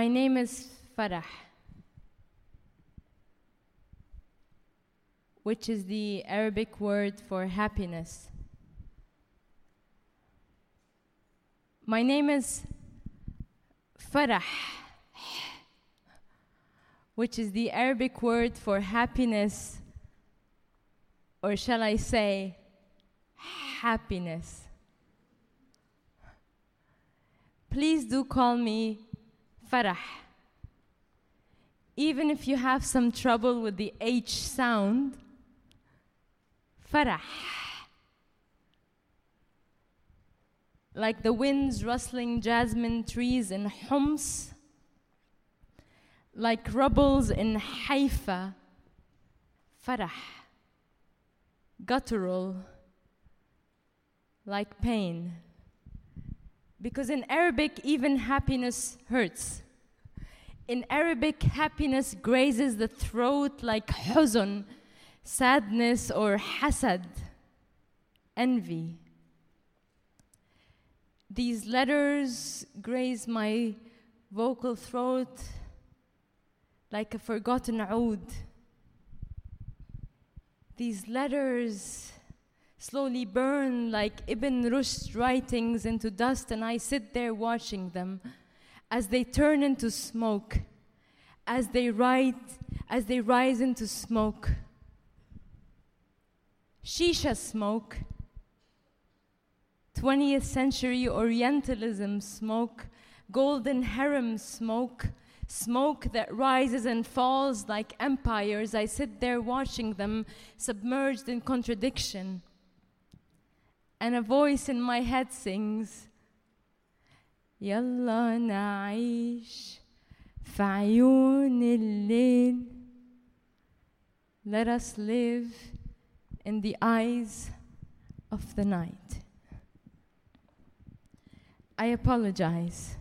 My name is Farah, which is the Arabic word for happiness. My name is Farah, which is the Arabic word for happiness, or shall I say, happiness. Please do call me Farah. Even if you have some trouble with the H sound, Farah. Like the winds rustling jasmine trees in Homs, like rubbles in Haifa, Farah. Guttural, like pain. Because in Arabic, even happiness hurts. In Arabic, happiness grazes the throat like huzn, sadness or hasad, envy. These letters graze my vocal throat like a forgotten oud. These letters slowly burn like Ibn Rushd's writings into dust, and I sit there watching them as they turn into smoke, as they write, as they rise into smoke. Shisha smoke, 20th century Orientalism smoke, golden harem smoke, smoke that rises and falls like empires. I sit there watching them, submerged in contradiction and a voice in my head sings يلا نعيش في عيون الليل Let us live in the eyes of the night. I apologize.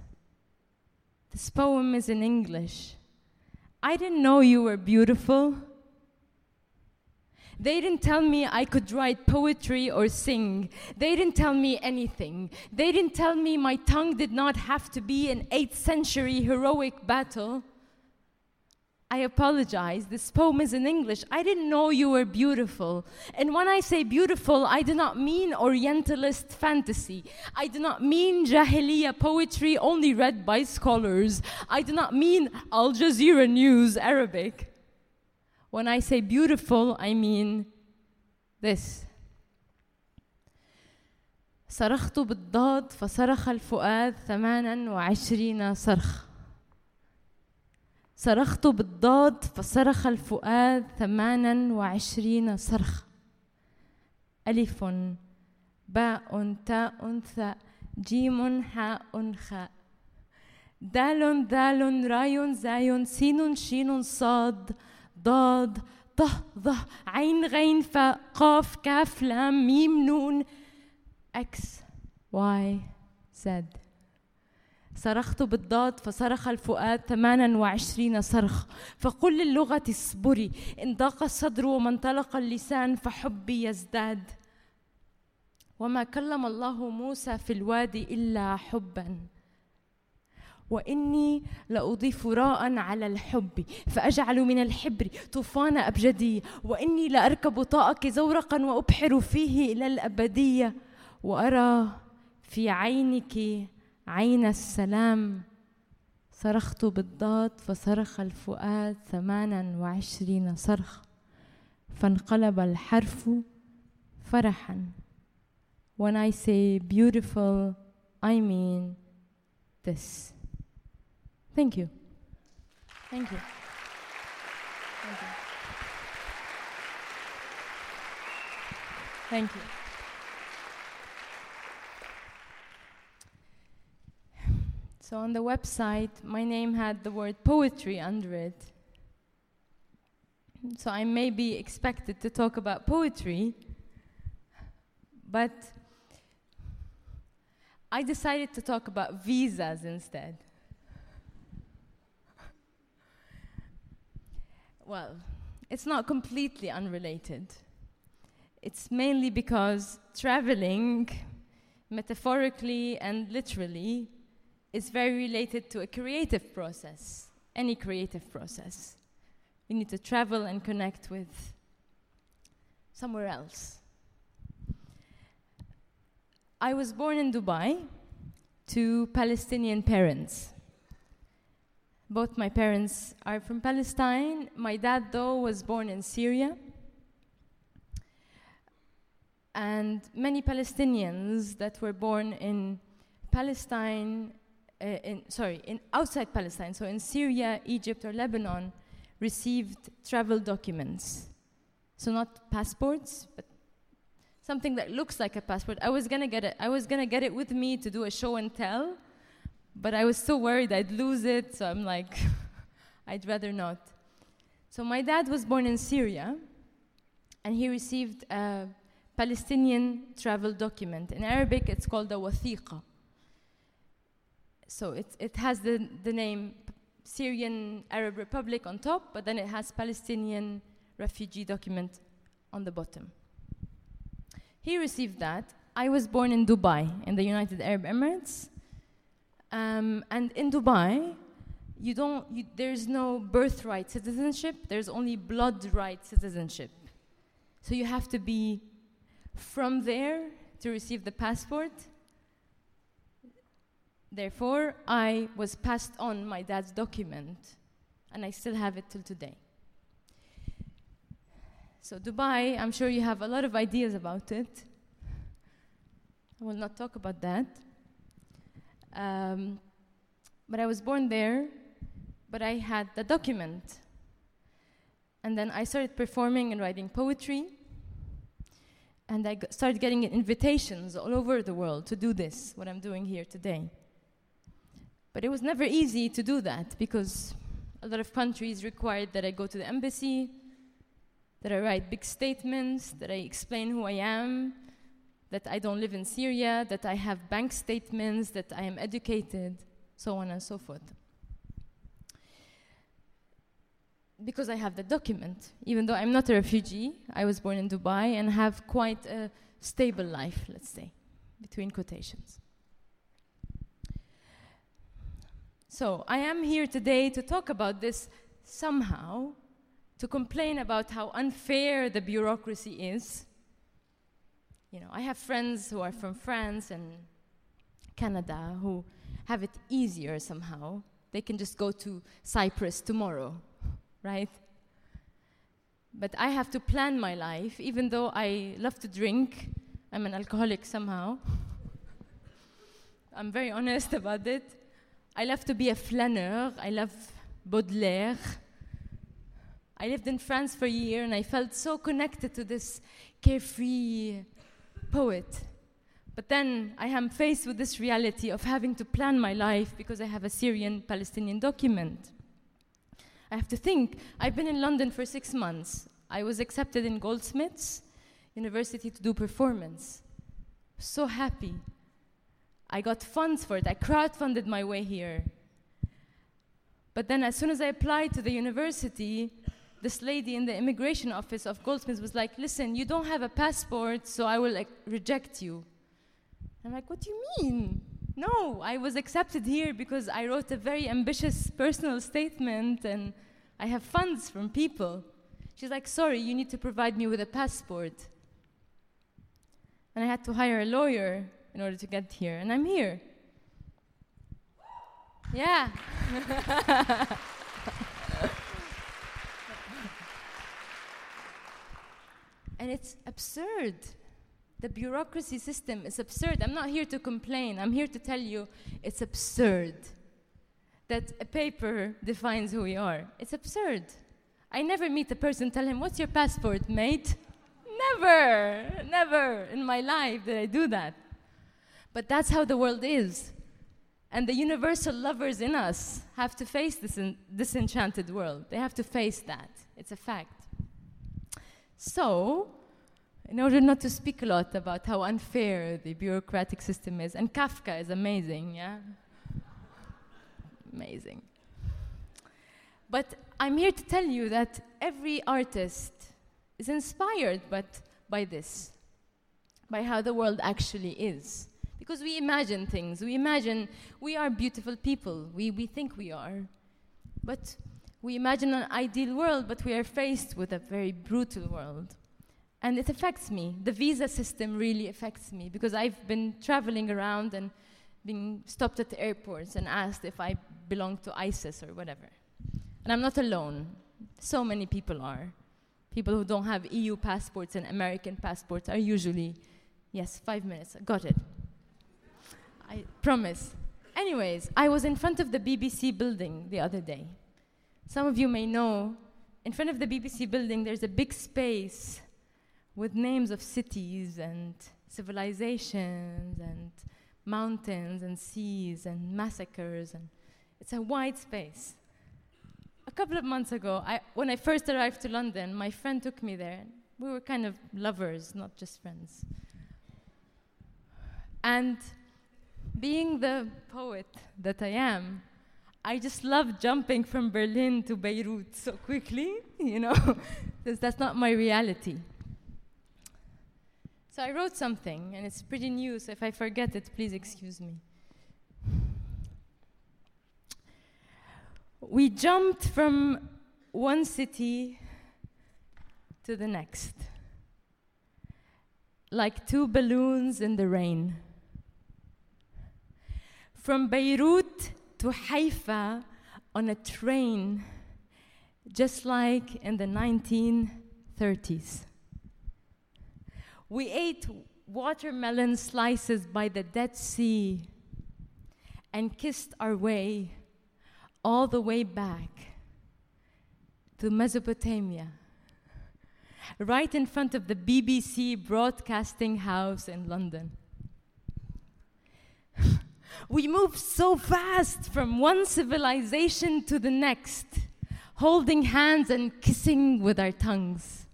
This poem is in English. I didn't know you were beautiful. They didn't tell me I could write poetry or sing. They didn't tell me anything. They didn't tell me my tongue did not have to be an 8th century heroic battle. I apologize. This poem is in English. I didn't know you were beautiful. And when I say beautiful, I do not mean Orientalist fantasy. I do not mean Jahiliya poetry only read by scholars. I do not mean Al Jazeera News Arabic. When I say beautiful, I mean this. صرخت بالضاد فصرخ الفؤاد ثمانا وعشرين صرخ. صرخت بالضاد فصرخ الفؤاد ثمانا وعشرين صرخ. ألف باء تاء ثاء جيم حاء خاء. دال ذال راي زاي سين شين صاد. ضاد ط ظ عين غين فاء قاف كاف لام ميم نون إكس واي زد صرخت بالضاد فصرخ الفؤاد ثمانا وعشرين صرخ. فقل للغة اصبري. إن ضاق الصدر ومنطلق اللسان فحبي يزداد. وما كلم الله موسى في الوادي إلا حباً. وإني لأضيف راء على الحب فأجعل من الحبر طوفان أبجدي وإني لأركب طاءك زورقا وأبحر فيه إلى الأبدية وأرى في عينك عين السلام صرخت بالضاد فصرخ الفؤاد ثمانا وعشرين صرخ فانقلب الحرف فرحا When I say beautiful, I mean this. Thank you. Thank you. Thank you. Thank you. So on the website, my name had the word poetry under it. So I may be expected to talk about poetry, but I decided to talk about visas instead. Well, it's not completely unrelated. It's mainly because traveling, metaphorically and literally, is very related to a creative process, any creative process. We need to travel and connect with somewhere else. I was born in Dubai to Palestinian parents. Both my parents are from Palestine. My dad, though, was born in Syria. And many Palestinians that were born in Palestine, uh, in, sorry, in outside Palestine, so in Syria, Egypt, or Lebanon, received travel documents. So not passports, but something that looks like a passport. I was gonna get it. I was gonna get it with me to do a show and tell, but I was so worried I'd lose it. So I'm like, I'd rather not. So my dad was born in Syria, and he received a Palestinian travel document. In Arabic, it's called a wathiqa. So it, it has the, the name Syrian Arab Republic on top, but then it has Palestinian refugee document on the bottom. He received that. I was born in Dubai, in the United Arab Emirates. Um, and in Dubai, you don't, you, there's no birthright citizenship, there's only blood right citizenship. So you have to be from there to receive the passport. Therefore, I was passed on my dad's document, and I still have it till today. So, Dubai, I'm sure you have a lot of ideas about it. I will not talk about that. Um, but I was born there, but I had the document. And then I started performing and writing poetry and I started getting invitations all over the world to do this, what I'm doing here today. But it was never easy to do that because a lot of countries required that I go to the embassy, that I write big statements, that I explain who I am, that I don't live in Syria, that I have bank statements, that I am educated, so on and so forth. because I have the document. Even though I'm not a refugee, I was born in Dubai and have quite a stable life, let's say, between quotations. So I am here today to talk about this somehow, to complain about how unfair the bureaucracy is. You know, I have friends who are from France and Canada who have it easier somehow. They can just go to Cyprus tomorrow right? But I have to plan my life, even though I love to drink. I'm an alcoholic somehow. I'm very honest about it. I love to be a flaneur. I love Baudelaire. I lived in France for a year and I felt so connected to this carefree poet. But then I am faced with this reality of having to plan my life because I have a Syrian Palestinian document. I have to think. I've been in London for six months. I was accepted in Goldsmiths University to do performance. So happy. I got funds for it. I crowdfunded my way here. But then, as soon as I applied to the university, this lady in the immigration office of Goldsmiths was like, Listen, you don't have a passport, so I will like, reject you. I'm like, What do you mean? No, I was accepted here because I wrote a very ambitious personal statement and I have funds from people. She's like, sorry, you need to provide me with a passport. And I had to hire a lawyer in order to get here, and I'm here. Yeah. and it's absurd. The bureaucracy system is absurd. I'm not here to complain. I'm here to tell you it's absurd that a paper defines who we are. It's absurd. I never meet a person tell him, "What's your passport, mate?" Never, never in my life did I do that. But that's how the world is. And the universal lovers in us have to face this disenchanted world. They have to face that. It's a fact. So, in order not to speak a lot about how unfair the bureaucratic system is, and Kafka is amazing, yeah? amazing. But I'm here to tell you that every artist is inspired but by this, by how the world actually is. Because we imagine things. We imagine we are beautiful people. We, we think we are. But we imagine an ideal world, but we are faced with a very brutal world. And it affects me. The visa system really affects me because I've been traveling around and being stopped at airports and asked if I belong to ISIS or whatever. And I'm not alone. So many people are. People who don't have EU passports and American passports are usually, yes, five minutes, got it. I promise. Anyways, I was in front of the BBC building the other day. Some of you may know, in front of the BBC building, there's a big space with names of cities and civilizations and mountains and seas and massacres. And it's a wide space. A couple of months ago, I, when I first arrived to London, my friend took me there. We were kind of lovers, not just friends. And being the poet that I am, I just love jumping from Berlin to Beirut so quickly, you know, because that's not my reality. So I wrote something, and it's pretty new, so if I forget it, please excuse me. We jumped from one city to the next, like two balloons in the rain. From Beirut to Haifa on a train, just like in the 1930s. We ate watermelon slices by the Dead Sea and kissed our way all the way back to Mesopotamia, right in front of the BBC broadcasting house in London. We move so fast from one civilization to the next, holding hands and kissing with our tongues.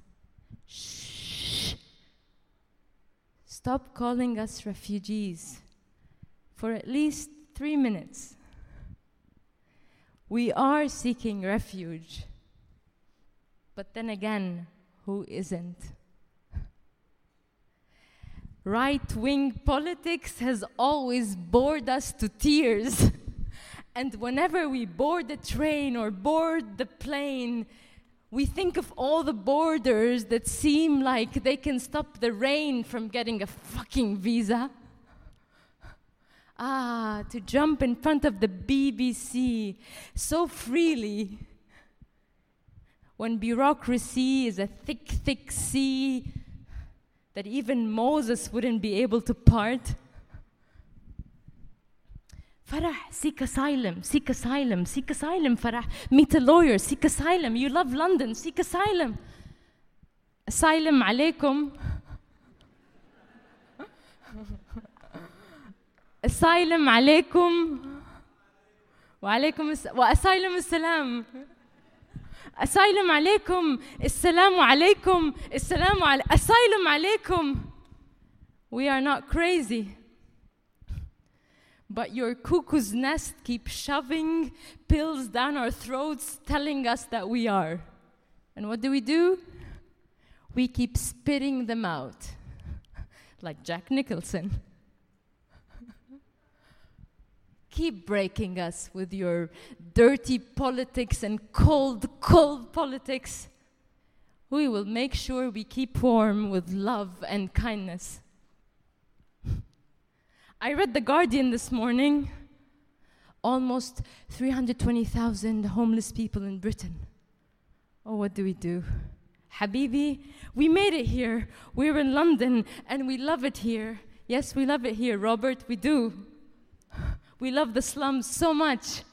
Shh. Stop calling us refugees for at least three minutes. We are seeking refuge. But then again, who isn't? Right wing politics has always bored us to tears. and whenever we board the train or board the plane, we think of all the borders that seem like they can stop the rain from getting a fucking visa. Ah, to jump in front of the BBC so freely when bureaucracy is a thick, thick sea that even Moses wouldn't be able to part. Farah, seek asylum, seek asylum, seek asylum, Farah. Meet a lawyer, seek asylum. You love London, seek asylum. Asylum alaykum. asylum alaykum. وعليكم الس... واسايلم السلام asylum عليكم السلام عليكم السلام علي asylum عليكم we are not crazy but your cuckoo's nest keeps shoving pills down our throats telling us that we are and what do we do we keep spitting them out like jack nicholson Keep breaking us with your dirty politics and cold, cold politics. We will make sure we keep warm with love and kindness. I read The Guardian this morning. Almost 320,000 homeless people in Britain. Oh, what do we do? Habibi, we made it here. We're in London and we love it here. Yes, we love it here, Robert, we do. We love the slums so much.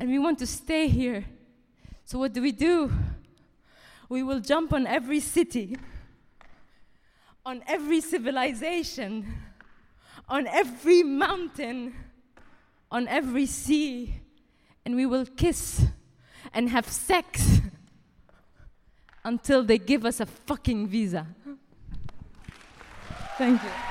And we want to stay here. So, what do we do? We will jump on every city, on every civilization, on every mountain, on every sea, and we will kiss and have sex until they give us a fucking visa. Thank you.